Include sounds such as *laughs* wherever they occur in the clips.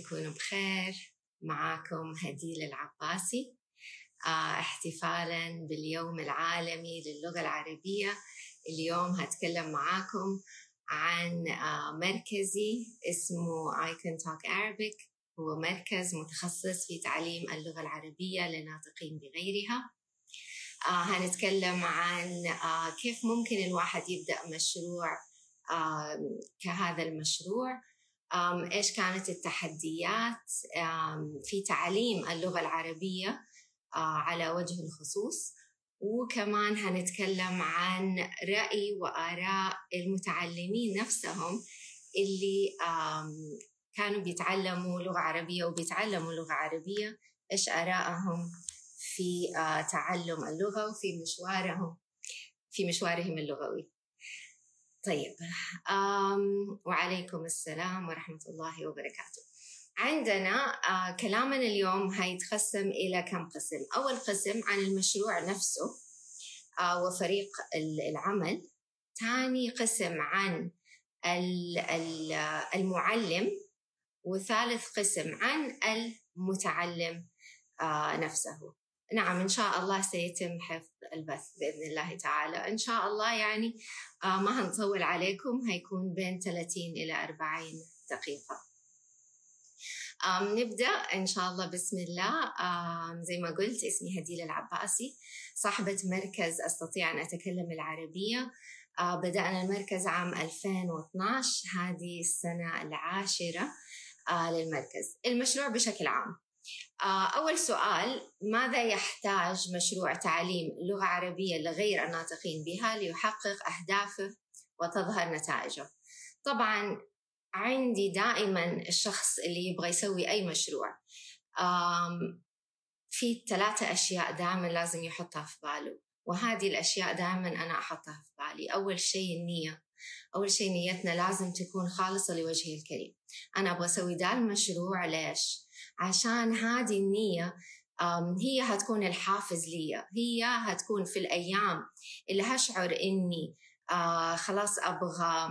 تكونوا بخير معاكم هديل العباسي آه احتفالا باليوم العالمي للغة العربية. اليوم هتكلم معاكم عن آه مركزي اسمه I Can Talk Arabic. هو مركز متخصص في تعليم اللغة العربية لناطقين بغيرها. آه هنتكلم عن كيف ممكن الواحد يبدأ مشروع كهذا المشروع. إيش كانت التحديات؟ في تعليم اللغة العربية آه على وجه الخصوص وكمان هنتكلم عن رأي وآراء المتعلمين نفسهم اللي كانوا بيتعلموا لغة عربية وبيتعلموا لغة عربية إيش آرائهم في آه تعلم اللغة وفي مشوارهم في مشوارهم اللغوي. طيب وعليكم السلام ورحمة الله وبركاته. عندنا كلامنا اليوم هيتقسم إلى كم قسم؟ أول قسم عن المشروع نفسه وفريق العمل. ثاني قسم عن المعلم. وثالث قسم عن المتعلم نفسه. نعم إن شاء الله سيتم حفظ البث بإذن الله تعالى. إن شاء الله يعني آه ما هنطول عليكم هيكون بين 30 إلى 40 دقيقة. نبدأ إن شاء الله بسم الله. زي ما قلت اسمي هديل العباسي صاحبة مركز أستطيع أن أتكلم العربية. آه بدأنا المركز عام 2012 هذه السنة العاشرة آه للمركز. المشروع بشكل عام. أول سؤال ماذا يحتاج مشروع تعليم لغة عربية لغير الناطقين بها ليحقق أهدافه وتظهر نتائجه؟ طبعا عندي دائما الشخص اللي يبغى يسوي أي مشروع. في ثلاثة أشياء دائما لازم يحطها في باله وهذه الأشياء دائما أنا أحطها في بالي. أول شيء النية. أول شيء نيتنا لازم تكون خالصة لوجهه الكريم. أنا أبغى أسوي ذا المشروع ليش؟ عشان هذه النية هي هتكون الحافز لي هي هتكون في الأيام اللي هشعر إني خلاص أبغى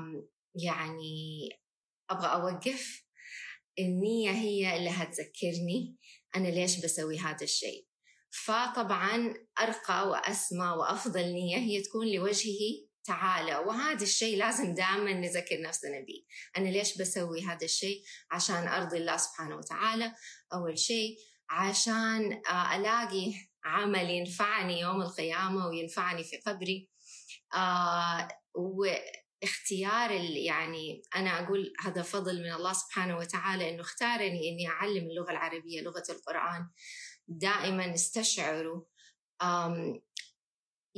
يعني أبغى أوقف. النية هي اللي هتذكرني أنا ليش بسوي هذا الشيء. فطبعا أرقى وأسمى وأفضل نية هي تكون لوجهه تعالى وهذا الشيء لازم دائما نذكر نفسنا به أنا ليش بسوي هذا الشيء؟ عشان أرضي الله سبحانه وتعالى. أول شيء عشان ألاقي عمل ينفعني يوم القيامة وينفعني في قبري. آه واختيار يعني أنا أقول هذا فضل من الله سبحانه وتعالى إنه اختارني إني أعلم اللغة العربية لغة القرآن. دائما استشعروا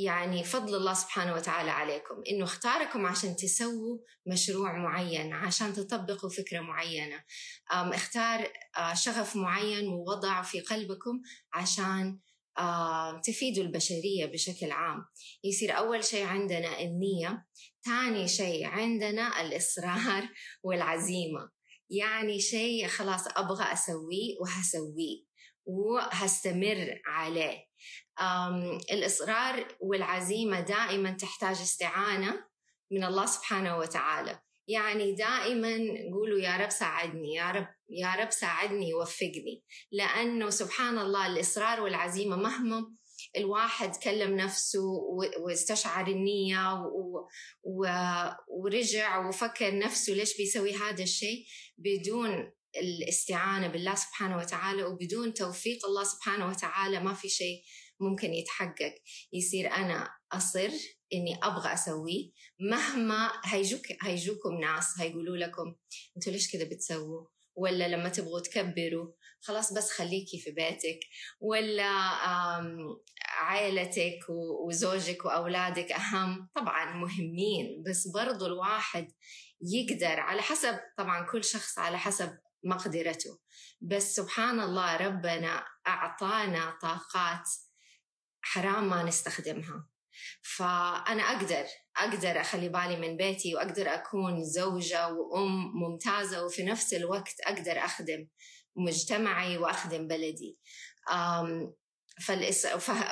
يعني فضل الله سبحانه وتعالى عليكم إنه اختاركم عشان تسووا مشروع معين عشان تطبقوا فكرة معينة. اختار شغف معين ووضع في قلبكم عشان تفيدوا البشرية بشكل عام. يصير أول شيء عندنا النية ثاني شيء عندنا الإصرار والعزيمة. يعني شيء خلاص أبغى أسويه وهسويه. وهستمر عليه. الإصرار والعزيمة دائما تحتاج استعانة من الله سبحانه وتعالى. يعني دائما قولوا يا رب ساعدني يا رب يا رب ساعدني وفقني لأنه سبحان الله الإصرار والعزيمة مهما الواحد كلم نفسه واستشعر النية ورجع وفكر نفسه ليش بيسوي هذا الشيء بدون الاستعانة بالله سبحانه وتعالى وبدون توفيق الله سبحانه وتعالى ما في شيء ممكن يتحقق. يصير أنا أصر إني أبغى أسويه مهما هيجوك هيجوكم ناس هيقولوا لكم أنتوا ليش كذا بتسووا؟ ولا لما تبغوا تكبروا خلاص بس خليكي في بيتك ولا عائلتك وزوجك وأولادك أهم. طبعا مهمين بس برضو الواحد يقدر على حسب طبعا كل شخص على حسب مقدرته. بس سبحان الله ربنا أعطانا طاقات حرام ما نستخدمها. فأنا أقدر أقدر أخلي بالي من بيتي وأقدر أكون زوجة وأم ممتازة وفي نفس الوقت أقدر أخدم مجتمعي وأخدم بلدي. فالإس...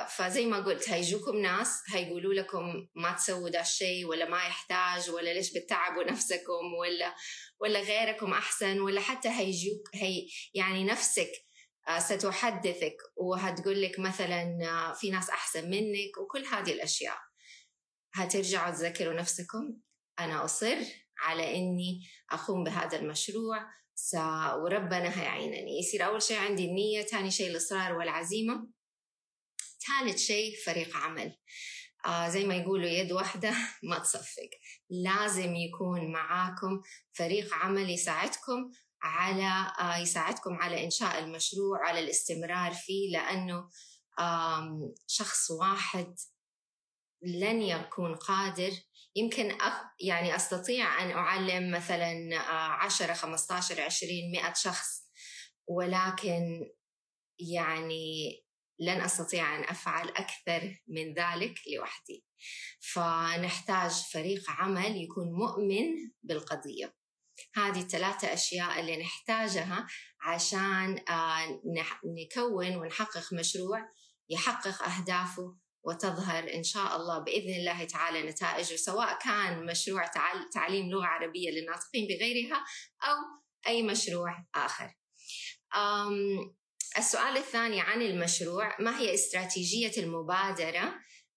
فزي ما قلت هيجوكم ناس هيقولوا لكم ما تسووا ده الشيء ولا ما يحتاج ولا ليش بتتعبوا نفسكم ولا ولا غيركم أحسن ولا حتى هيجوك هي يعني نفسك آه، ستحدثك وهتقول لك مثلا آه، في ناس أحسن منك وكل هذه الأشياء. هترجعوا تذكروا نفسكم. أنا أصر على إني أقوم بهذا المشروع. وربنا هيعينني. يصير أول شيء عندي النية ثاني شيء الإصرار والعزيمة. ثالث شيء فريق عمل. آه زي ما يقولوا يد واحدة *laughs* ما تصفق. لازم يكون معاكم فريق عمل يساعدكم على آه يساعدكم على إنشاء المشروع على الاستمرار فيه لأنه آه شخص واحد لن يكون قادر. يمكن أخ يعني أستطيع أن أعلم مثلا آه، عشرة خمسة عشر عشرين مئة شخص ولكن يعني لن أستطيع أن أفعل أكثر من ذلك لوحدي. فنحتاج فريق عمل يكون مؤمن بالقضية. هذه الثلاثة أشياء اللي نحتاجها عشان آه، نكون ونحقق مشروع يحقق أهدافه وتظهر إن شاء الله بإذن الله تعالى نتائجه سواء كان مشروع تعليم لغة عربية للناطقين بغيرها أو أي مشروع آخر. السؤال الثاني عن المشروع ما هي استراتيجية المبادرة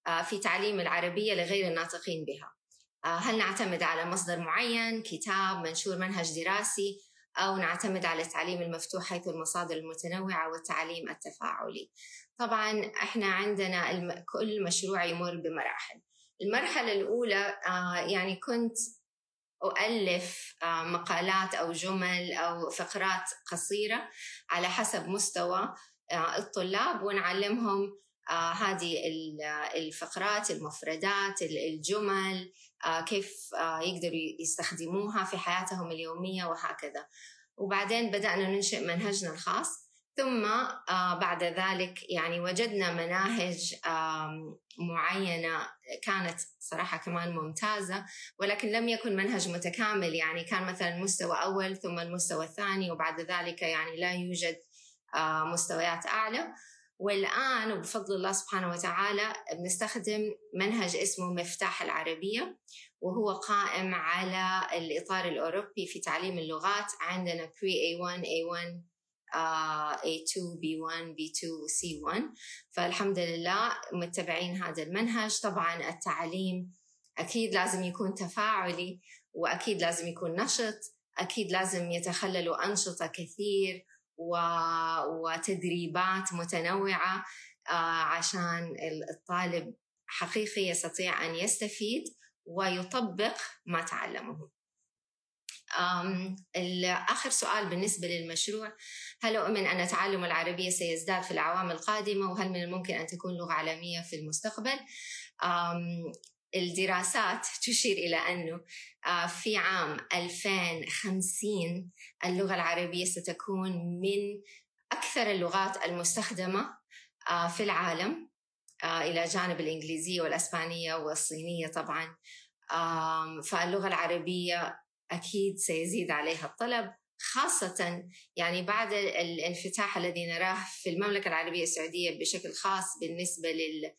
آه، في تعليم العربية لغير الناطقين بها؟ آه، هل نعتمد على مصدر معين، كتاب، منشور منهج دراسي، أو نعتمد على التعليم المفتوح حيث المصادر المتنوعة والتعليم التفاعلي؟ طبعا إحنا عندنا. كل مشروع يمر بمراحل. المرحلة الأولى آه، يعني كنت أؤلف آه، مقالات أو جمل أو فقرات قصيرة على حسب مستوى آه، الطلاب ونعلمهم آه، هذه الفقرات المفردات الجمل كيف يقدروا يستخدموها في حياتهم اليومية وهكذا. وبعدين بدأنا ننشئ منهجنا الخاص. ثم آه، بعد ذلك يعني وجدنا مناهج معينة كانت صراحة كمان ممتازة ولكن لم يكن منهج متكامل. يعني كان مثلا مستوى أول ثم المستوى الثاني وبعد ذلك يعني لا يوجد آه، مستويات أعلى. والآن وبفضل الله سبحانه وتعالى بنستخدم منهج اسمه مفتاح العربية وهو قائم على الإطار الأوروبي في تعليم اللغات. عندنا Pre A1 A1 A2 B1 B2 C1 فالحمد لله متبعين هذا المنهج. طبعا التعليم أكيد لازم يكون تفاعلي وأكيد لازم يكون نشط. أكيد لازم يتخللوا أنشطة كثير و... وتدريبات متنوعة آه، عشان الطالب حقيقي يستطيع أن يستفيد ويطبق ما تعلمه. آخر سؤال بالنسبة للمشروع. هل أؤمن أن تعلم العربية سيزداد في الأعوام القادمة؟ وهل من الممكن أن تكون لغة عالمية في المستقبل؟ الدراسات تشير إلى أنه في عام 2050 اللغة العربية ستكون من أكثر اللغات المستخدمة في العالم إلى جانب الإنجليزية والأسبانية والصينية طبعا. فاللغة العربية أكيد سيزيد عليها. الطلب خاصة يعني بعد الانفتاح الذي نراه في المملكة العربية السعودية بشكل خاص بالنسبة لل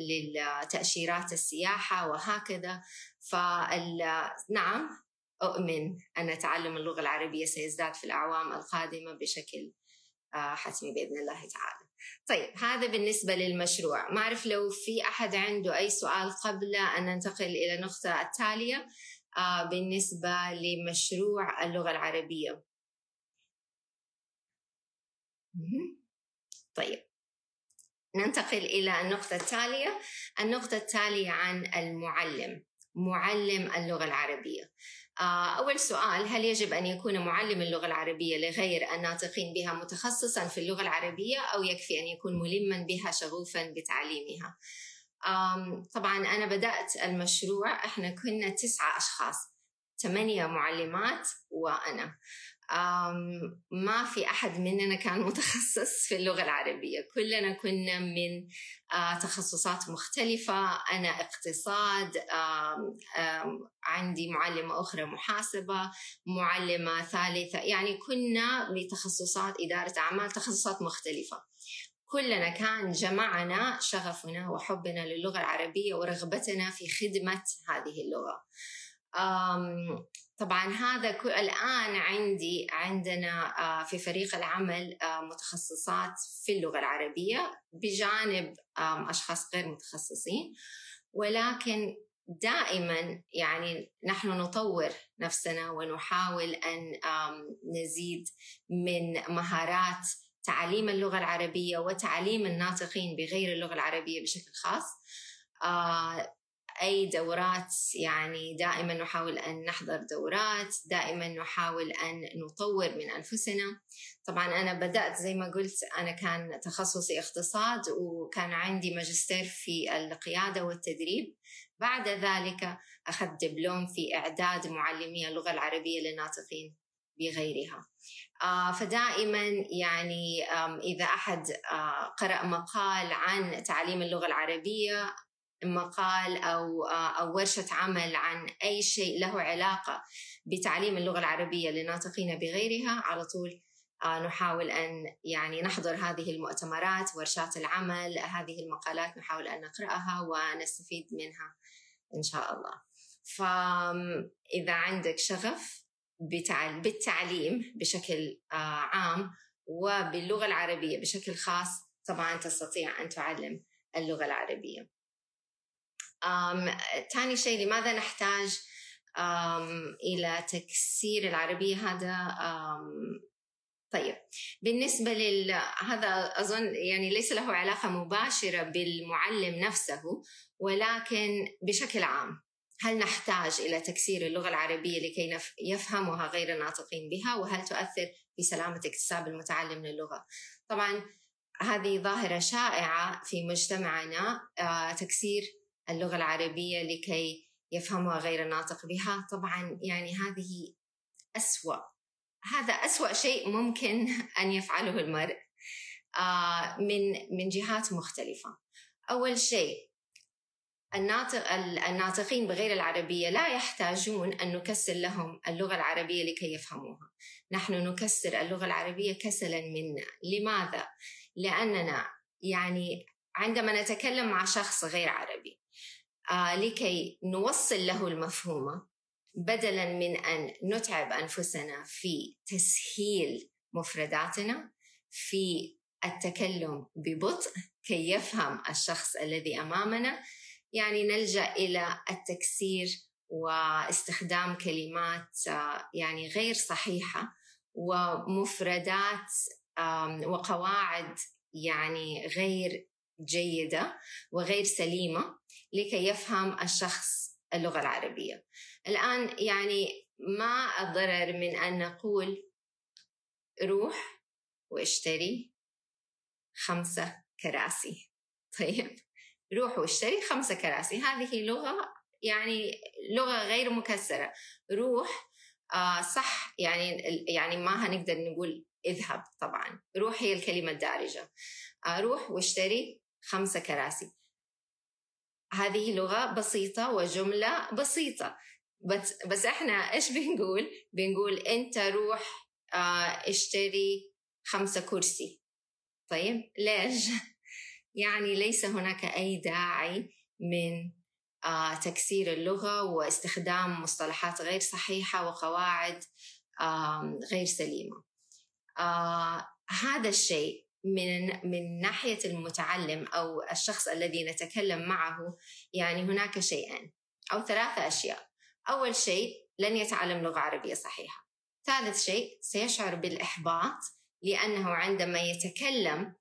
للتأشيرات السياحة وهكذا. فنعم أؤمن أن تعلم اللغة العربية سيزداد في الأعوام القادمة بشكل حتمي بإذن الله تعالى. طيب هذا بالنسبة للمشروع. ما أعرف لو في أحد عنده أي سؤال قبل أن ننتقل إلى النقطة التالية. بالنسبة لمشروع اللغة العربية. طيب. ننتقل إلى النقطة التالية. النقطة التالية عن المعلم معلم اللغة العربية. آه، أول سؤال هل يجب أن يكون معلم اللغة العربية لغير الناطقين بها متخصصا في اللغة العربية أو يكفي أن يكون ملما بها شغوفا بتعليمها؟ طبعا أنا بدأت المشروع إحنا كنا تسعة أشخاص ثمانية معلمات وأنا. ما في أحد مننا كان متخصص في اللغة العربية. كلنا كنا من تخصصات مختلفة أنا اقتصاد عندي معلمة أخرى محاسبة معلمة ثالثة يعني كنا بتخصصات إدارة أعمال تخصصات مختلفة. كلنا كان جمعنا شغفنا وحبنا للغة العربية ورغبتنا في خدمة هذه اللغة. طبعا هذا الآن عندي عندنا في فريق العمل متخصصات في اللغة العربية بجانب أشخاص غير متخصصين. ولكن دائما يعني نحن نطور نفسنا ونحاول أن نزيد من مهارات تعليم اللغة العربية وتعليم الناطقين بغير اللغة العربية بشكل خاص. آه، أي دورات يعني دائما نحاول أن نحضر دورات دائما نحاول أن نطور من أنفسنا. طبعا أنا بدأت زي ما قلت أنا كان تخصصي اقتصاد وكان عندي ماجستير في القيادة والتدريب. بعد ذلك أخذت دبلوم في إعداد معلمي اللغة العربية للناطقين. بغيرها. آه فدائما يعني إذا أحد آه قرأ مقال عن تعليم اللغة العربية مقال أو أو ورشة عمل عن أي شيء له علاقة بتعليم اللغة العربية للناطقين بغيرها على طول نحاول أن يعني نحضر هذه المؤتمرات ورشات العمل هذه المقالات نحاول أن نقرأها ونستفيد منها إن شاء الله. فاذا عندك شغف بالتعليم بشكل عام وباللغة العربية بشكل خاص طبعا تستطيع أن تعلم اللغة العربية. ثاني شيء لماذا نحتاج إلى تكسير العربية؟ هذا طيب. بالنسبة لل هذا أظن يعني ليس له علاقة مباشرة بالمعلم نفسه ولكن بشكل عام. هل نحتاج إلى تكسير اللغة العربية لكي يفهمها غير الناطقين بها؟ وهل تؤثر في سلامة اكتساب المتعلم للغة؟ طبعا هذه ظاهرة شائعة في مجتمعنا آه، تكسير اللغة العربية لكي يفهمها غير الناطق بها. طبعا يعني هذه أسوأ هذا أسوأ شيء ممكن *laughs* أن يفعله المرء آه، من من جهات مختلفة. أول شيء الناطق الناطقين بغير العربية لا يحتاجون أن نكسر لهم اللغة العربية لكي يفهموها نحن نكسر اللغة العربية كسلا منا لماذا؟ لأننا يعني عندما نتكلم مع شخص غير عربي آه لكي نوصل له المفهومة بدلا من أن نتعب أنفسنا في تسهيل مفرداتنا في التكلم ببطء كي يفهم الشخص الذي أمامنا يعني نلجأ إلى التكسير واستخدام كلمات آه، يعني غير صحيحة ومفردات وقواعد يعني غير جيدة وغير سليمة لكي يفهم الشخص اللغة العربية. الآن يعني ما الضرر من أن نقول روح واشتري خمسة كراسي؟ طيب. روح واشتري خمسة كراسي. هذه لغة يعني لغة غير مكسرة. روح آه صح يعني يعني ما هنقدر نقول اذهب طبعا. روح هي الكلمة الدارجة. آه روح واشتري خمسة كراسي. هذه لغة بسيطة وجملة بسيطة. بس بس إحنا إيش بنقول؟ بنقول أنت روح آه اشتري خمسة كرسي. طيب ليش؟ يعني ليس هناك أي داعي من آه تكسير اللغة واستخدام مصطلحات غير صحيحة وقواعد غير سليمة. آه هذا الشيء من من ناحية المتعلم أو الشخص الذي نتكلم معه يعني هناك شيئين أو ثلاثة أشياء. أول شيء لن يتعلم لغة عربية صحيحة. ثالث شيء سيشعر بالإحباط لأنه عندما يتكلم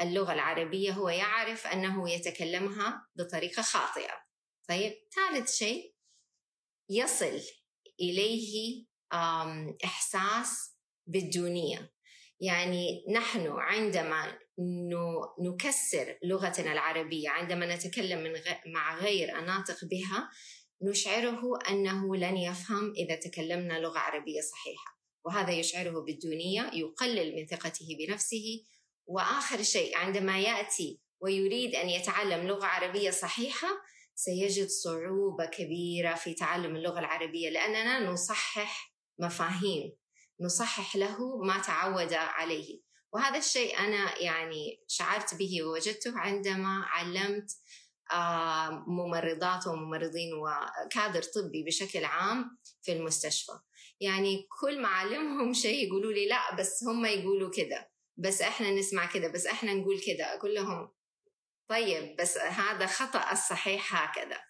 اللغة العربية هو يعرف أنه يتكلمها بطريقة خاطئة. طيب ثالث شيء يصل إليه إحساس بالدونيه يعني نحن عندما نكسر لغتنا العربية عندما نتكلم من مع غير الناطق بها نشعره أنه لن يفهم إذا تكلمنا لغة عربية صحيحة. وهذا يشعره بالدونية يقلل من ثقته بنفسه وآخر شيء عندما يأتي ويريد أن يتعلم لغة عربية صحيحة سيجد صعوبة كبيرة في تعلم اللغة العربية لأننا نصحح مفاهيم نصحح له ما تعود عليه. وهذا الشيء أنا يعني شعرت به ووجدته عندما علمت آه، ممرضات وممرضين وكادر طبي بشكل عام في المستشفى. يعني كل ما أعلمهم شيء يقولوا لي لا بس هم يقولوا كذا بس إحنا نسمع كذا بس إحنا نقول كذا أقول لهم طيب بس هذا خطأ الصحيح هكذا.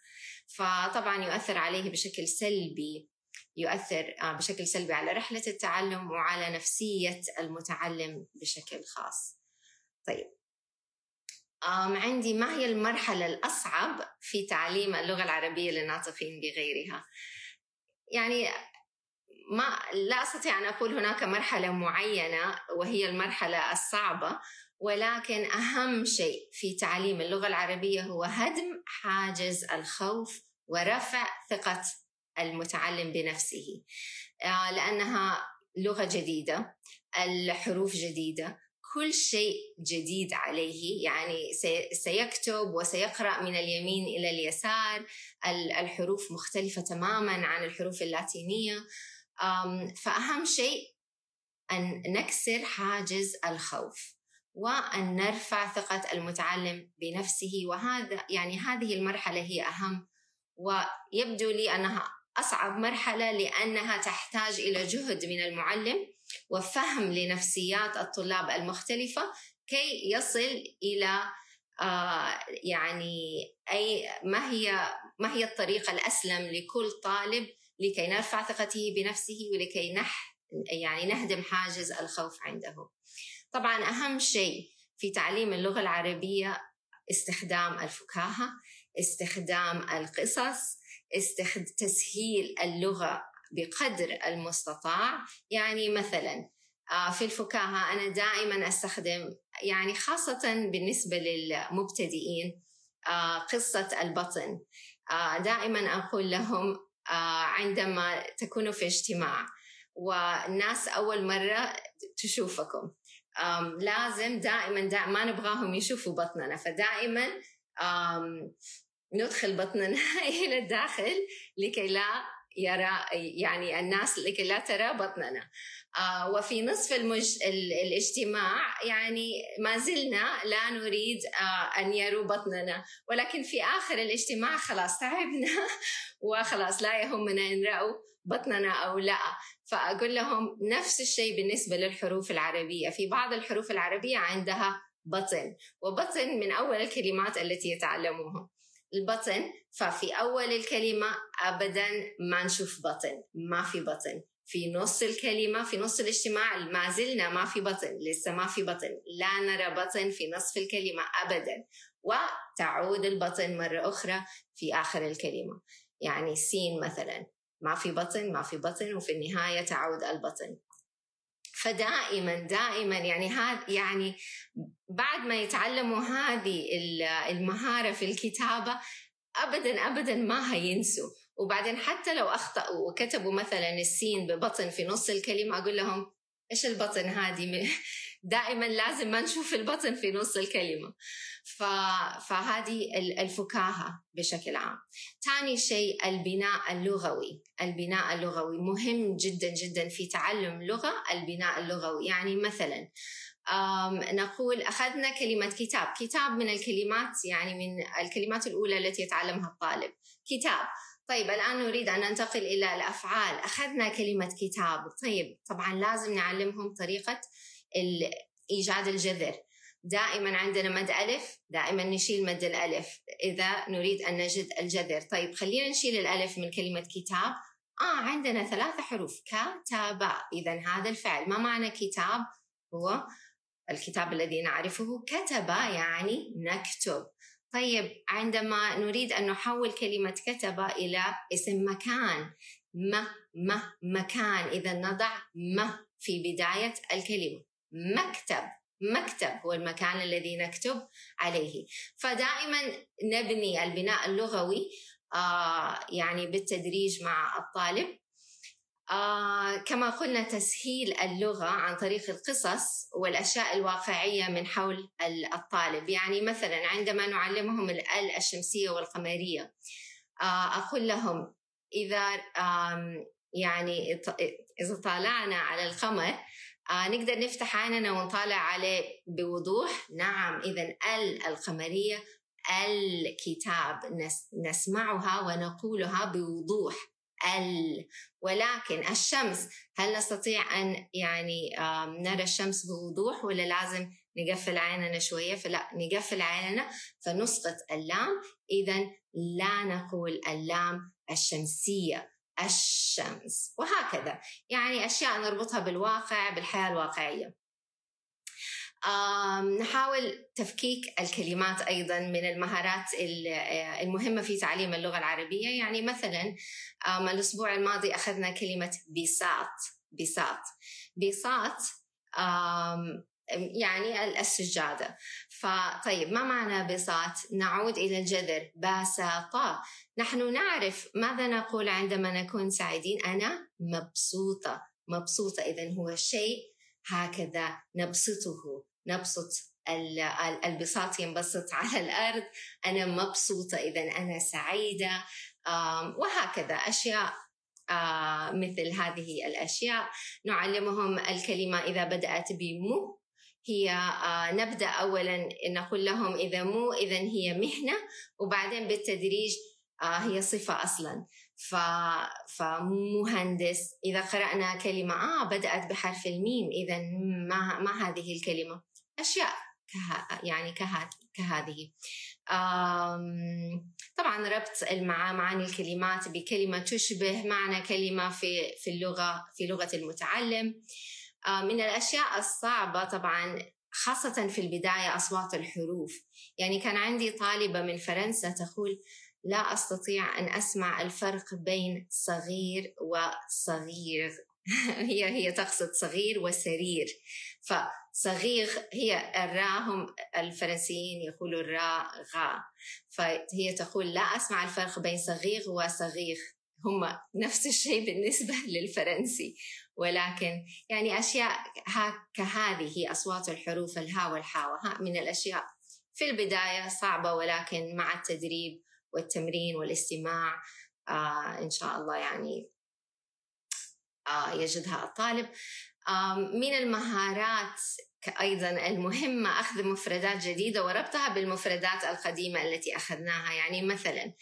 فطبعا يؤثر عليه بشكل سلبي يؤثر آه، بشكل سلبي على رحلة التعلم وعلى نفسية المتعلم بشكل خاص. طيب. عندي ما هي المرحلة الأصعب في تعليم اللغة العربية للناطقين بغيرها؟ يعني ما لا أستطيع أن أقول هناك مرحلة معينة وهي المرحلة الصعبة ولكن أهم شيء في تعليم اللغة العربية هو هدم حاجز الخوف ورفع ثقة المتعلم بنفسه. آه، لأنها لغة جديدة الحروف جديدة كل شيء جديد عليه. يعني سيكتب وسيقرأ من اليمين إلى اليسار الحروف مختلفة تماما عن الحروف اللاتينية. فأهم شيء أن نكسر حاجز الخوف وأن نرفع ثقة المتعلم بنفسه. وهذا يعني هذه المرحلة هي أهم ويبدو لي أنها أصعب مرحلة لأنها تحتاج إلى جهد من المعلم وفهم لنفسيات الطلاب المختلفة كي يصل إلى آه يعني أي ما هي ما هي الطريقة الأسلم لكل طالب لكي نرفع ثقته بنفسه ولكي نح يعني نهدم حاجز الخوف عنده. طبعا أهم شيء في تعليم اللغة العربية استخدام الفكاهة، استخدام القصص، استخد... تسهيل اللغة بقدر المستطاع، يعني مثلا آه، في الفكاهة أنا دائما أستخدم يعني خاصة بالنسبة للمبتدئين آه، قصة البطن آه، دائما أقول لهم عندما تكونوا في اجتماع. والناس أول مرة تشوفكم. لازم دائما, دائما ما نبغاهم يشوفوا بطننا. فدائما ندخل بطننا *laughs* إلى الداخل لكي لا يرى يعني الناس لكي لا ترى بطننا. آه وفي نصف المج... الاجتماع يعني ما زلنا لا نريد آه أن يروا بطننا. ولكن في آخر الاجتماع خلاص تعبنا *laughs* وخلاص لا يهمنا إن رأوا بطننا أو لا. فأقول لهم نفس الشيء بالنسبة للحروف العربية. في بعض الحروف العربية عندها بطن وبطن من أول الكلمات التي يتعلموها. البطن ففي أول الكلمة أبدا ما نشوف بطن ما في بطن. في نص الكلمة في نص الاجتماع ما زلنا ما في بطن لسه ما في بطن. لا نرى بطن في نصف الكلمة أبدا. وتعود البطن مرة أخرى في آخر الكلمة. يعني سين مثلا. ما في بطن ما في بطن وفي النهاية تعود البطن. فدائما دائما يعني هذا يعني بعد ما يتعلموا هذه المهارة في الكتابة ابدا ابدا ما هينسوا. وبعدين حتى لو أخطأوا وكتبوا مثلا السين ببطن في نص الكلمة أقول لهم إيش البطن هذه دائما لازم ما نشوف البطن في نص الكلمة. ف... فهذه الفكاهة بشكل عام. ثاني شيء البناء اللغوي. البناء اللغوي مهم جدا جدا في تعلم لغة البناء اللغوي. يعني مثلا نقول أخذنا كلمة كتاب. كتاب من الكلمات يعني من الكلمات الأولى التي يتعلمها الطالب. كتاب. طيب الآن نريد أن ننتقل إلى الأفعال. أخذنا كلمة كتاب. طيب طبعا لازم نعلمهم طريقة إيجاد الجذر. دائما عندنا مد ألف دائما نشيل مد الألف إذا نريد أن نجد الجذر. طيب خلينا نشيل الألف من كلمة كتاب. آه عندنا ثلاثة حروف. كتب إذا هذا الفعل. ما معنى كتاب؟ هو الكتاب الذي نعرفه كتب يعني نكتب. طيب عندما نريد أن نحول كلمة كتب إلى اسم مكان. ما ما مكان. إذا نضع ما في بداية الكلمة. مكتب مكتب هو المكان الذي نكتب عليه. فدائما نبني البناء اللغوي آه يعني بالتدريج مع الطالب. آه كما قلنا تسهيل اللغة عن طريق القصص والأشياء الواقعية من حول الطالب. يعني مثلا عندما نعلمهم الآل الشمسية والقمرية آه أقول لهم إذا يعني إذا طالعنا على القمر آه نقدر نفتح عيننا ونطالع عليه بوضوح. نعم إذا ال القمرية الكتاب نسمعها ونقولها بوضوح. ال ولكن الشمس هل نستطيع أن يعني نرى الشمس بوضوح ولا لازم نقفل عيننا شوية؟ فلا نقفل عيننا فنسقط اللام. إذا لا نقول اللام الشمسية. الشمس. وهكذا. يعني أشياء نربطها بالواقع بالحياة الواقعية. نحاول تفكيك الكلمات أيضا من المهارات المهمة في تعليم اللغة العربية. يعني مثلا الأسبوع الماضي أخذنا كلمة بساط بساط بساط يعني السجادة. فطيب ما معنى بساط؟ نعود إلى الجذر. بساطة. نحن نعرف ماذا نقول عندما نكون سعيدين؟ أنا مبسوطة. مبسوطة إذا هو شيء هكذا نبسطه. نبسط البساط ينبسط على الأرض. أنا مبسوطة إذا أنا سعيدة. وهكذا. أشياء مثل هذه الأشياء. نعلمهم الكلمة إذا بدأت بمو. هي نبدأ أولا نقول لهم إذا مو إذا هي مهنة وبعدين بالتدريج هي صفة أصلا. فمهندس إذا قرأنا كلمة آه بدأت بحرف الميم إذا ما ما هذه الكلمة. أشياء كه... يعني كه... كهذه. طبعا ربط المع... معاني الكلمات بكلمة تشبه معنى كلمة في في اللغة في لغة المتعلم. من الأشياء الصعبة طبعا خاصة في البداية أصوات الحروف. يعني كان عندي طالبة من فرنسا تقول لا أستطيع أن أسمع الفرق بين صغير وصغير. *laughs* هي هي تقصد صغير وسرير. فصغير هي الراء هم الفرنسيين يقولوا الراء غا. فهي تقول لا أسمع الفرق بين صغير وصغير هم نفس الشيء بالنسبة *laughs* للفرنسي. ولكن يعني أشياء كهذه أصوات الحروف الها والحاء من الأشياء في البداية صعبة ولكن مع التدريب والتمرين والاستماع آه إن شاء الله يعني آه يجدها الطالب. آه من المهارات أيضا المهمة أخذ مفردات جديدة وربطها بالمفردات القديمة التي أخذناها. يعني مثلا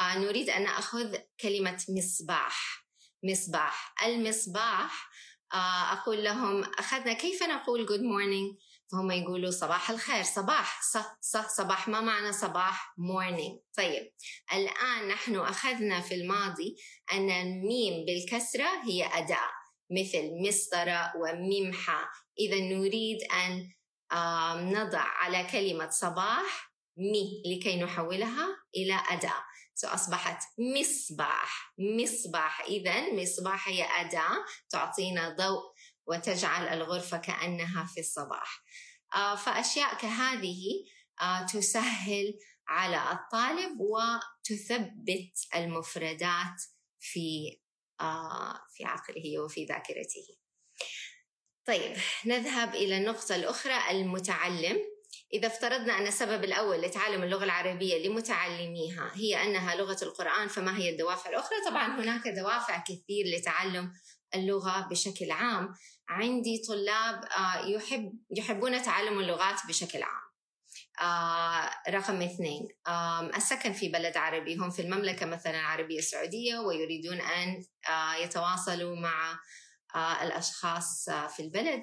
آه نريد أن نأخذ كلمة مصباح. مصباح المصباح آه أقول لهم أخذنا كيف نقول good morning فهم يقولوا صباح الخير صباح صح صح صباح ما معنى صباح morning طيب الآن نحن أخذنا في الماضي أن الميم بالكسرة هي أداة مثل مسطرة وممحة. إذا نريد أن نضع على كلمة صباح مي لكي نحولها إلى أداة. أصبحت مصباح. مصباح إذا مصباح هي أداة تعطينا ضوء وتجعل الغرفة كأنها في الصباح. آه، فأشياء كهذه آه، تسهل على الطالب وتثبت المفردات في آه، في عقله وفي ذاكرته. طيب نذهب إلى النقطة الأخرى المتعلم. إذا افترضنا أن السبب الأول لتعلم اللغة العربية لمتعلميها هي أنها لغة القرآن فما هي الدوافع الأخرى؟ طبعا هناك دوافع كثير لتعلم اللغة بشكل عام. عندي طلاب آه، يحب يحبون تعلم اللغات بشكل عام. آه، رقم اثنين السكن في بلد عربي. هم في المملكة مثلا العربية السعودية ويريدون أن آه، يتواصلوا مع الأشخاص في البلد.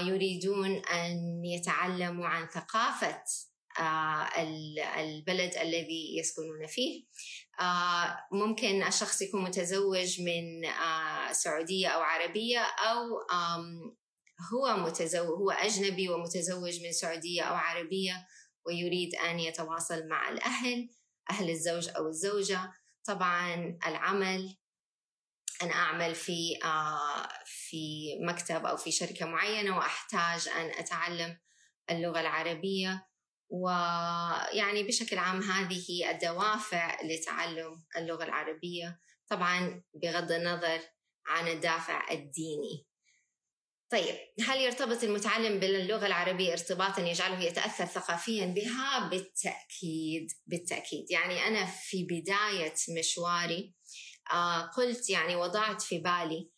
يريدون أن يتعلموا عن ثقافة البلد الذي يسكنون فيه. آه، ممكن الشخص يكون متزوج من آه، سعودية أو عربية أو هو متزوج هو أجنبي ومتزوج من سعودية أو عربية ويريد أن يتواصل مع الأهل أهل الزوج أو الزوجة. طبعا العمل أن أعمل في آه، في مكتب أو في شركة معينة وأحتاج أن أتعلم اللغة العربية. ويعني بشكل عام هذه الدوافع لتعلم اللغة العربية طبعا بغض النظر عن الدافع الديني. طيب هل يرتبط المتعلم باللغة العربية ارتباطا يجعله يتأثر ثقافيا بها؟ بالتأكيد بالتأكيد. يعني أنا في بداية مشواري قلت يعني وضعت في بالي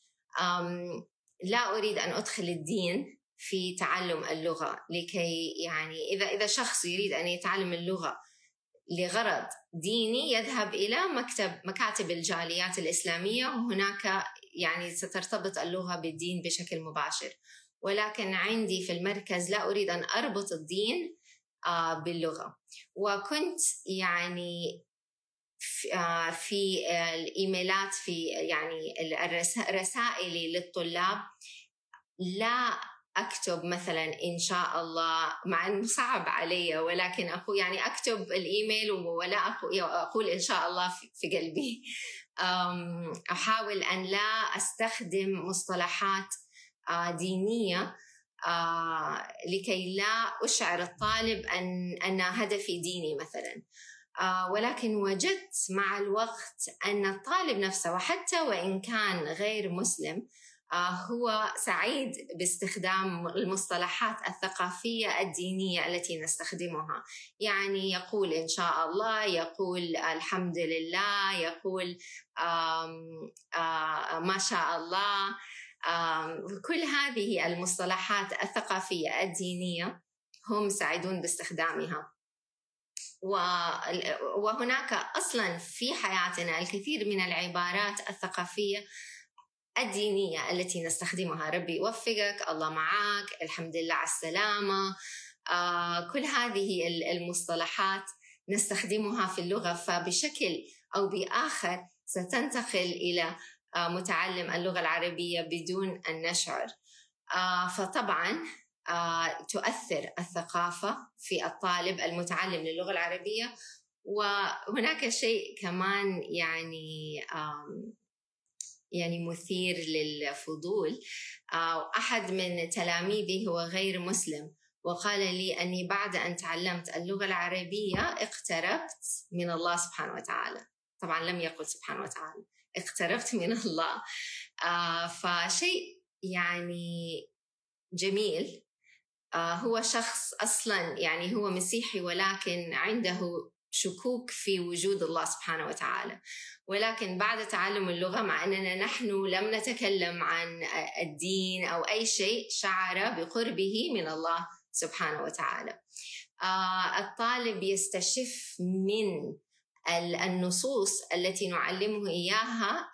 لا أريد أن أدخل الدين في تعلم اللغة لكي يعني إذا إذا شخص يريد أن يتعلم اللغة لغرض ديني يذهب إلى مكتب مكاتب الجاليات الإسلامية وهناك يعني سترتبط اللغة بالدين بشكل مباشر. ولكن عندي في المركز لا أريد أن أربط الدين آه، باللغة. وكنت يعني آه، في الإيميلات في يعني رسائلي للطلاب. لا أكتب مثلا إن شاء الله مع إنه صعب علي ولكن أقول يعني أكتب الإيميل ولا أقول إن شاء الله في قلبي. *laughs* أحاول أن لا أستخدم مصطلحات آه، دينية آه، لكي لا أشعر الطالب أن أن هدفي ديني مثلا. آه، ولكن وجدت مع الوقت أن الطالب نفسه وحتى وإن كان غير مسلم آه، هو سعيد باستخدام المصطلحات الثقافية الدينية التي نستخدمها. يعني يقول إن شاء الله يقول الحمد لله يقول آم ما شاء الله كل هذه المصطلحات الثقافية الدينية هم سعيدون باستخدامها. وهناك أصلا في حياتنا الكثير من العبارات الثقافية الدينية التي نستخدمها. ربي يوفقك الله معك الحمد لله على السلامة. آه كل هذه المصطلحات نستخدمها في اللغة فبشكل أو بآخر ستنتقل إلى آه متعلم اللغة العربية بدون أن نشعر آه فطبعا تؤثر الثقافة في الطالب المتعلم للغة العربية. وهناك شيء كمان يعني يعني مثير للفضول. آه، أحد من تلاميذي هو غير مسلم وقال لي أني بعد أن تعلمت اللغة العربية اقتربت من الله سبحانه وتعالى. طبعا لم يقل سبحانه وتعالى اقتربت من الله. آه، فشيء يعني جميل. آه، هو شخص أصلا يعني هو مسيحي ولكن عنده شكوك في وجود الله سبحانه وتعالى. ولكن بعد تعلم اللغة مع أننا نحن لم نتكلم عن الدين أو أي شيء شعر بقربه من الله سبحانه وتعالى. آه الطالب يستشف من النصوص التي نعلمه إياها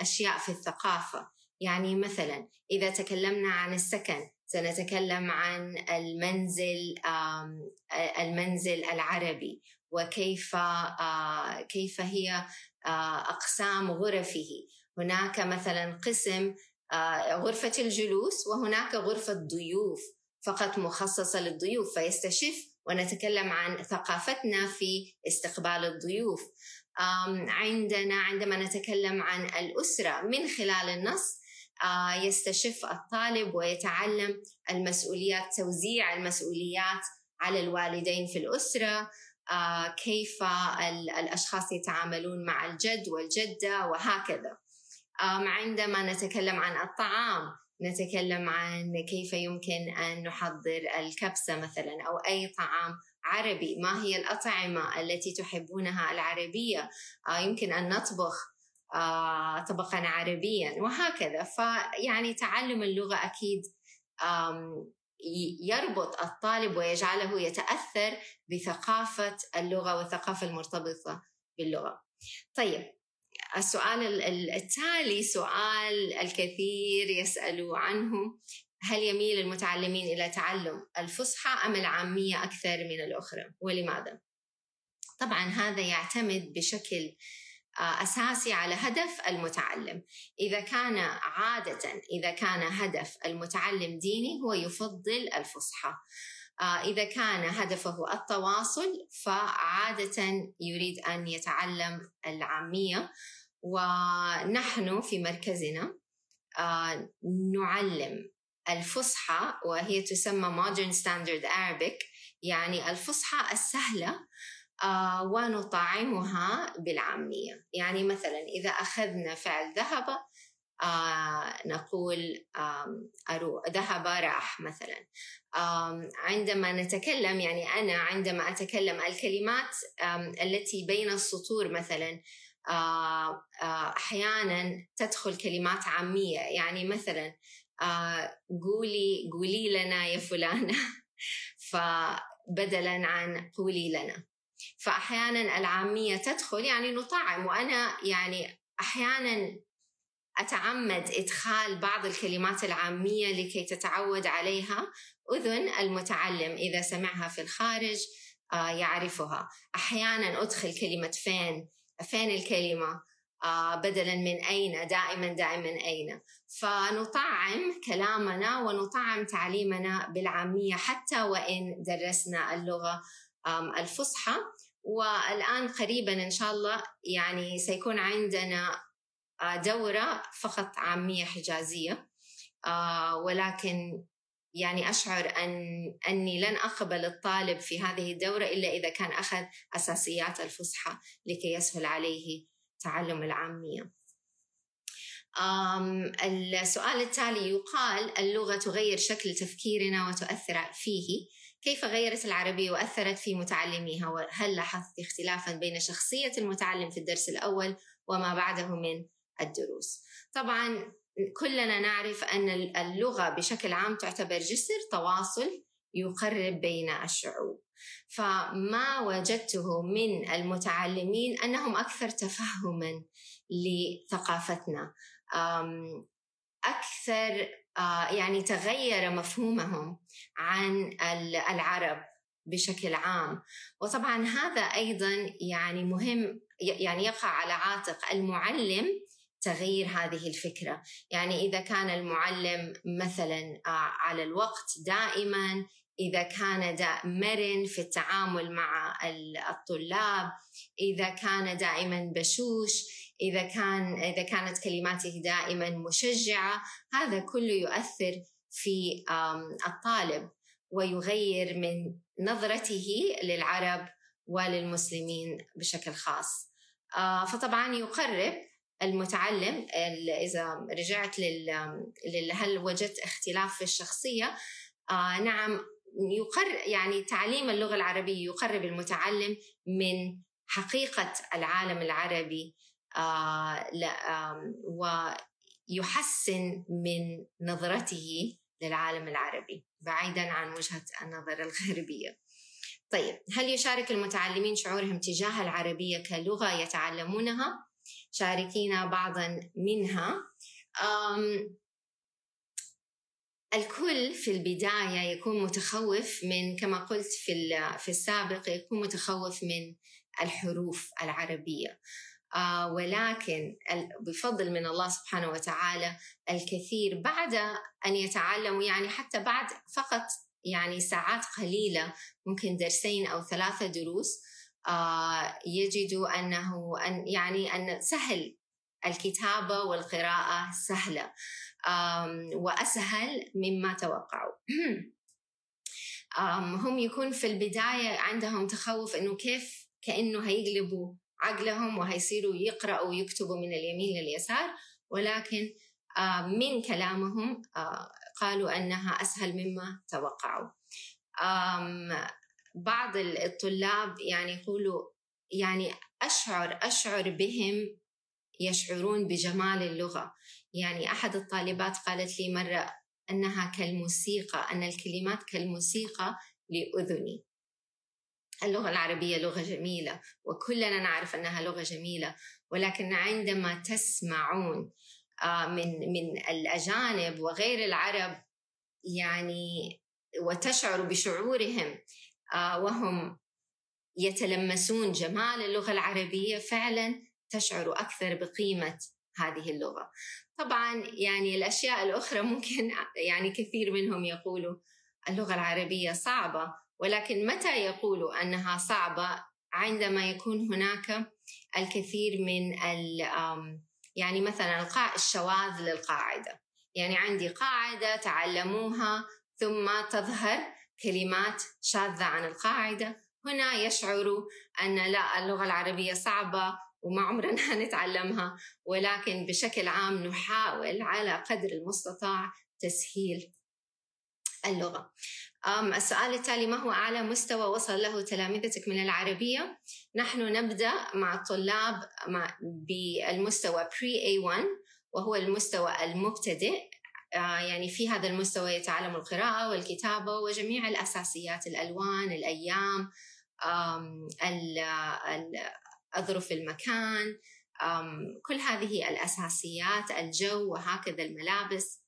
أشياء في الثقافة. يعني مثلا إذا تكلمنا عن السكن سنتكلم عن المنزل المنزل العربي وكيف كيف هي أقسام غرفه. هناك مثلا قسم غرفة الجلوس وهناك غرفة ضيوف فقط مخصصة للضيوف فيستشف ونتكلم عن ثقافتنا في استقبال الضيوف. عندنا عندما نتكلم عن الأسرة من خلال النص يستشف الطالب ويتعلم المسؤوليات توزيع المسؤوليات على الوالدين في الأسرة آه، كيف الأشخاص يتعاملون مع الجد والجدة وهكذا. عندما نتكلم عن الطعام نتكلم عن كيف يمكن أن نحضر الكبسة مثلا أو أي طعام عربي. ما هي الأطعمة التي تحبونها العربية؟ آه، يمكن أن نطبخ آه، طبقا عربيا وهكذا فيعني تعلم اللغة أكيد يربط الطالب ويجعله يتأثر بثقافة اللغة والثقافة المرتبطة باللغة. طيب السؤال التالي سؤال الكثير يسالوا عنه هل يميل المتعلمين إلى تعلم الفصحى أم العامية أكثر من الأخرى ولماذا؟ طبعا هذا يعتمد بشكل أساسي على هدف المتعلم. إذا كان عادة إذا كان هدف المتعلم ديني هو يفضل الفصحى. آه، إذا كان هدفه التواصل فعادة يريد أن يتعلم العامية. ونحن في مركزنا آه، نعلم الفصحى وهي تسمى Modern Standard Arabic يعني الفصحى السهلة آه ونطعمها بالعامية. يعني مثلا إذا أخذنا فعل ذهب آه نقول ذهب راح مثلا. عندما نتكلم يعني أنا عندما أتكلم الكلمات التي بين السطور مثلا أحيانا تدخل كلمات عامية. يعني مثلا قولي قولي لنا يا فلانة. *laughs* فبدلا عن قولي لنا. فأحيانا العامية تدخل يعني نطعم. وأنا يعني أحيانا أتعمد إدخال بعض الكلمات العامية لكي تتعود عليها. أذن المتعلم إذا سمعها في الخارج آه، يعرفها. أحيانا أدخل كلمة فين؟ فين الكلمة؟ آه، بدلا من أين؟ دائما دائما أين؟ فنطعم كلامنا ونطعم تعليمنا بالعامية حتى وإن درسنا اللغة الفصحى. والآن قريبا إن شاء الله يعني سيكون عندنا دورة فقط عامية حجازية. ولكن يعني أشعر أن أني لن أقبل الطالب في هذه الدورة إلا إذا كان أخذ أساسيات الفصحى لكي يسهل عليه تعلم العامية. السؤال التالي يقال اللغة تغير شكل تفكيرنا وتؤثر فيه. كيف غيرت العربية وأثرت في متعلميها؟ وهل لاحظت اختلافا بين شخصية المتعلم في الدرس الأول وما بعده من الدروس؟ طبعا كلنا نعرف أن اللغة بشكل عام تعتبر جسر تواصل يقرب بين الشعوب. فما وجدته من المتعلمين أنهم أكثر تفهما لثقافتنا. أكثر يعني تغير مفهومهم عن العرب بشكل عام. وطبعا هذا أيضا يعني مهم يعني يقع على عاتق. المعلم تغيير هذه الفكرة. يعني إذا كان المعلم مثلا على الوقت دائما إذا كان دا مرن في التعامل مع الطلاب إذا كان دائما بشوش إذا كان إذا كانت كلماته دائما مشجعة هذا كله يؤثر في الطالب ويغير من نظرته للعرب وللمسلمين بشكل خاص. آه، فطبعا يقرب المتعلم إذا رجعت لل هل وجدت اختلاف في الشخصية؟ آه، نعم يقر يعني تعليم اللغة العربية يقرب المتعلم من حقيقة العالم العربي ويحسن من نظرته للعالم العربي بعيدا عن وجهة النظر الغربية. طيب هل يشارك المتعلمين شعورهم تجاه العربية كلغة يتعلمونها؟ شاركينا بعضا منها. الكل في البداية يكون متخوف من كما قلت في في السابق يكون متخوف من الحروف العربية. آه ولكن بفضل من الله سبحانه وتعالى الكثير بعد أن يتعلموا يعني حتى بعد فقط يعني ساعات قليلة ممكن درسين أو ثلاثة دروس آه يجدوا أنه أن يعني أن سهل الكتابة والقراءة سهلة وأسهل مما توقعوا. *clears throat* هم يكون في البداية عندهم تخوف أنه كيف كأنه هيقلبوا عقلهم وهيصيروا يقرأوا ويكتبوا من اليمين لليسار. ولكن من كلامهم قالوا أنها أسهل مما توقعوا. بعض الطلاب يعني يقولوا يعني أشعر أشعر بهم يشعرون بجمال اللغة. يعني أحد الطالبات قالت لي مرة أنها كالموسيقى أن الكلمات كالموسيقى لأذني. اللغة العربية لغة جميلة وكلنا نعرف أنها لغة جميلة ولكن عندما تسمعون آه، من من الأجانب وغير العرب يعني وتشعر بشعورهم آه، وهم يتلمسون جمال اللغة العربية فعلا تشعر أكثر بقيمة هذه اللغة. طبعا يعني الأشياء الأخرى ممكن يعني كثير منهم يقولوا اللغة العربية صعبة ولكن متى يقولوا أنها صعبة؟ عندما يكون هناك الكثير من يعني مثلا القاء الشواذ للقاعدة. يعني عندي قاعدة تعلموها ثم تظهر كلمات شاذة عن القاعدة. هنا يشعروا أن لا اللغة العربية صعبة وما عمرنا *laughs* نتعلمها ولكن بشكل عام نحاول على قدر المستطاع تسهيل اللغة. السؤال التالي ما هو أعلى مستوى وصل له تلامذتك من العربية؟ نحن نبدأ مع الطلاب بالمستوى Pre-A1 وهو المستوى المبتدئ آه، يعني في هذا المستوى يتعلم القراءة والكتابة وجميع الأساسيات الألوان الأيام أظرف المكان كل هذه الأساسيات الجو وهكذا الملابس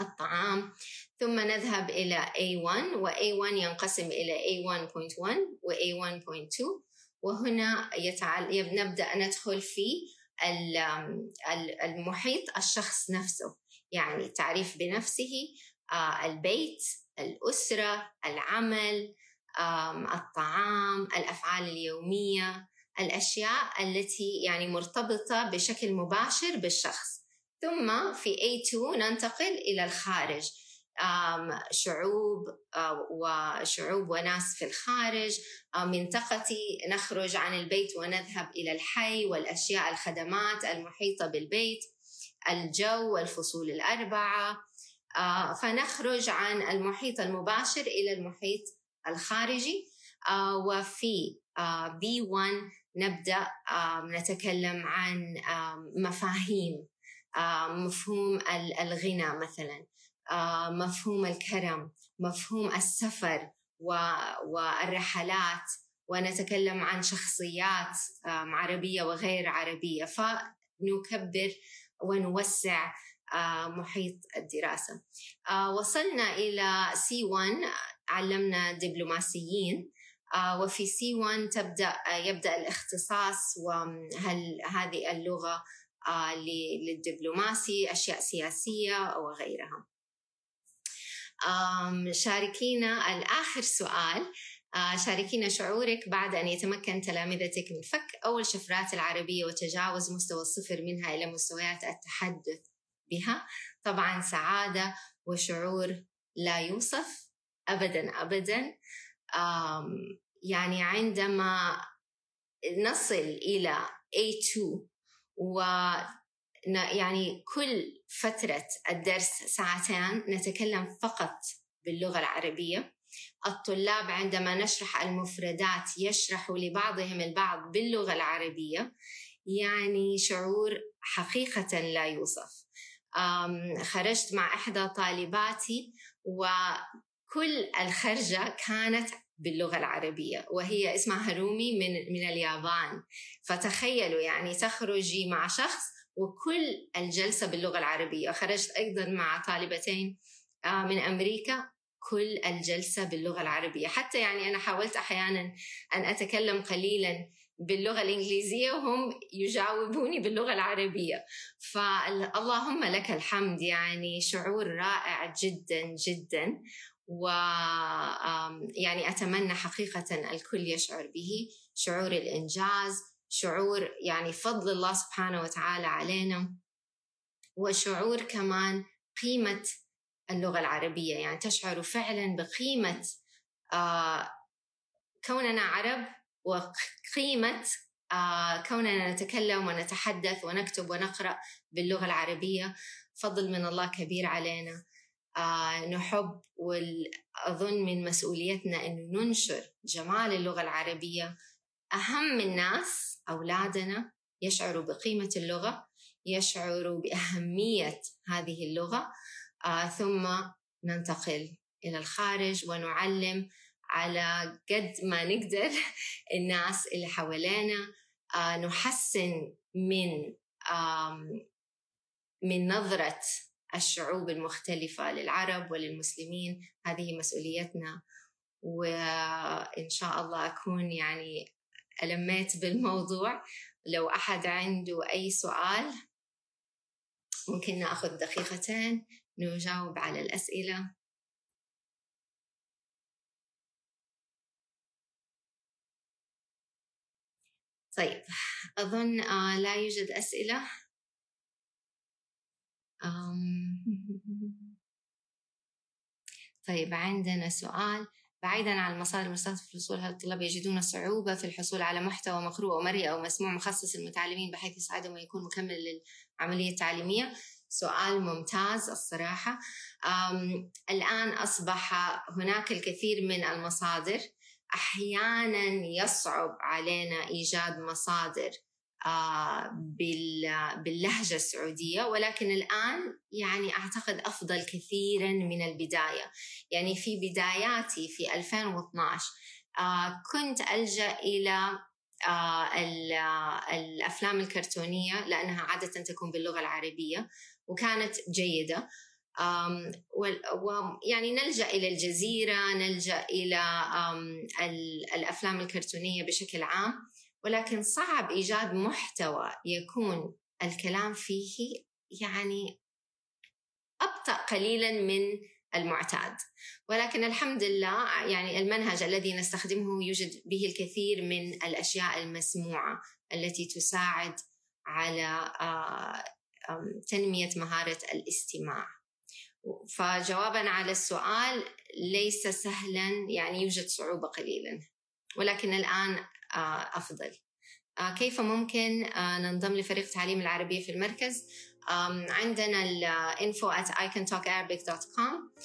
الطعام. ثم نذهب إلى A1 و A1 ينقسم إلى A1.1 و A1.2 وهنا يتعل... نبدأ ندخل في المحيط الشخص نفسه. يعني التعريف بنفسه آه، البيت الأسرة العمل الطعام الأفعال اليومية الأشياء التي يعني مرتبطة بشكل مباشر بالشخص. ثم في A2 ننتقل إلى الخارج. شعوب وشعوب وناس في الخارج. منطقتي نخرج عن البيت ونذهب إلى الحي والأشياء الخدمات المحيطة بالبيت الجو والفصول الأربعة. فنخرج عن المحيط المباشر إلى المحيط الخارجي. وفي B1 نبدأ نتكلم عن مفاهيم. مفهوم الغنى مثلا مفهوم الكرم مفهوم السفر والرحلات ونتكلم عن شخصيات عربية وغير عربية. فنكبر ونوسع محيط الدراسة. وصلنا إلى C1 علمنا دبلوماسيين. وفي C1 تبدأ يبدأ الاختصاص وهل هذه اللغة للدبلوماسي أشياء سياسية وغيرها شاركينا الآخر سؤال. شاركينا شعورك بعد أن يتمكن تلامذتك من فك أول شفرات العربية وتجاوز مستوى الصفر منها إلى مستويات التحدث بها. طبعا سعادة وشعور لا يوصف أبدا أبدا. يعني عندما نصل إلى A2 و يعني كل فترة الدرس ساعتين نتكلم فقط باللغة العربية. الطلاب عندما نشرح المفردات يشرحوا لبعضهم البعض باللغة العربية يعني شعور حقيقة لا يوصف. خرجت مع إحدى طالباتي وكل الخرجة كانت باللغة العربية وهي اسمها هرومي من من اليابان. فتخيلوا يعني تخرجي مع شخص وكل الجلسة باللغة العربية. خرجت أيضا مع طالبتين آه، من أمريكا كل الجلسة باللغة العربية. حتى يعني أنا حاولت أحيانا أن أتكلم قليلا باللغة الإنجليزية وهم يجاوبوني باللغة العربية. فاللهم لك الحمد يعني شعور رائع جدا جدا. و يعني أتمنى حقيقة الكل يشعر به شعور الإنجاز شعور يعني فضل الله سبحانه وتعالى علينا وشعور كمان قيمة اللغة العربية. يعني تشعر فعلا بقيمة كوننا عرب وقيمة كوننا نتكلم ونتحدث ونكتب ونقرأ باللغة العربية. فضل من الله كبير علينا. نحب وأظن من مسؤوليتنا أن ننشر جمال اللغة العربية. أهم الناس أولادنا يشعروا بقيمة اللغة يشعروا بأهمية هذه اللغة آه ثم ننتقل إلى الخارج ونعلم على قد ما نقدر *laughs* الناس اللي حوالينا. آه نحسن من من نظرة الشعوب المختلفة للعرب وللمسلمين. هذه مسؤوليتنا. وإن شاء الله أكون يعني ألميت بالموضوع. لو أحد عنده أي سؤال ممكن نأخذ دقيقتين نجاوب على الأسئلة. طيب أظن آه، لا يوجد أسئلة. *laughs* طيب عندنا سؤال. بعيدا عن المصادر المستخدمة في الوصول هل الطلاب يجدون صعوبة في الحصول على محتوى مقروء أو مرئي أو مسموع مخصص للمتعلمين بحيث يساعدهم يكون مكمل للعملية التعليمية؟ سؤال ممتاز الصراحة. الآن أصبح هناك الكثير من المصادر. أحيانا يصعب علينا إيجاد مصادر باللهجة السعودية ولكن الآن يعني أعتقد أفضل كثيرا من البداية. يعني في بداياتي في 2012 آه، كنت ألجأ إلى آه، الأفلام الكرتونية لأنها عادة تكون باللغة العربية وكانت جيدة. ويعني نلجأ إلى الجزيرة نلجأ إلى الأفلام الكرتونية بشكل عام. ولكن صعب إيجاد محتوى يكون الكلام فيه يعني أبطأ قليلا من المعتاد. ولكن الحمد لله يعني المنهج الذي نستخدمه يوجد به الكثير من الأشياء المسموعة التي تساعد على آه، تنمية مهارة الاستماع. فجوابا على السؤال ليس سهلا يعني يوجد صعوبة قليلا. ولكن الآن آه، أفضل. آه، كيف ممكن آه، ننضم لفريق تعليم العربية في المركز؟ عندنا الانفو at icantalkarabic.com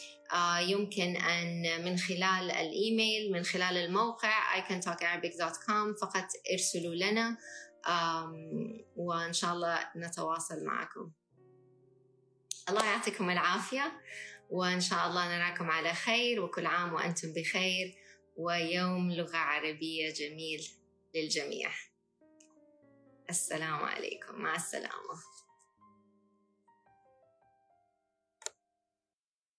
يمكن أن من خلال الإيميل من خلال الموقع icantalkarabic.com فقط ارسلوا لنا. وإن شاء الله نتواصل معكم. الله يعطيكم العافية وإن شاء الله نراكم على خير وكل عام وأنتم بخير. ويوم لغة عربية جميل للجميع. السلام عليكم. مع السلامة.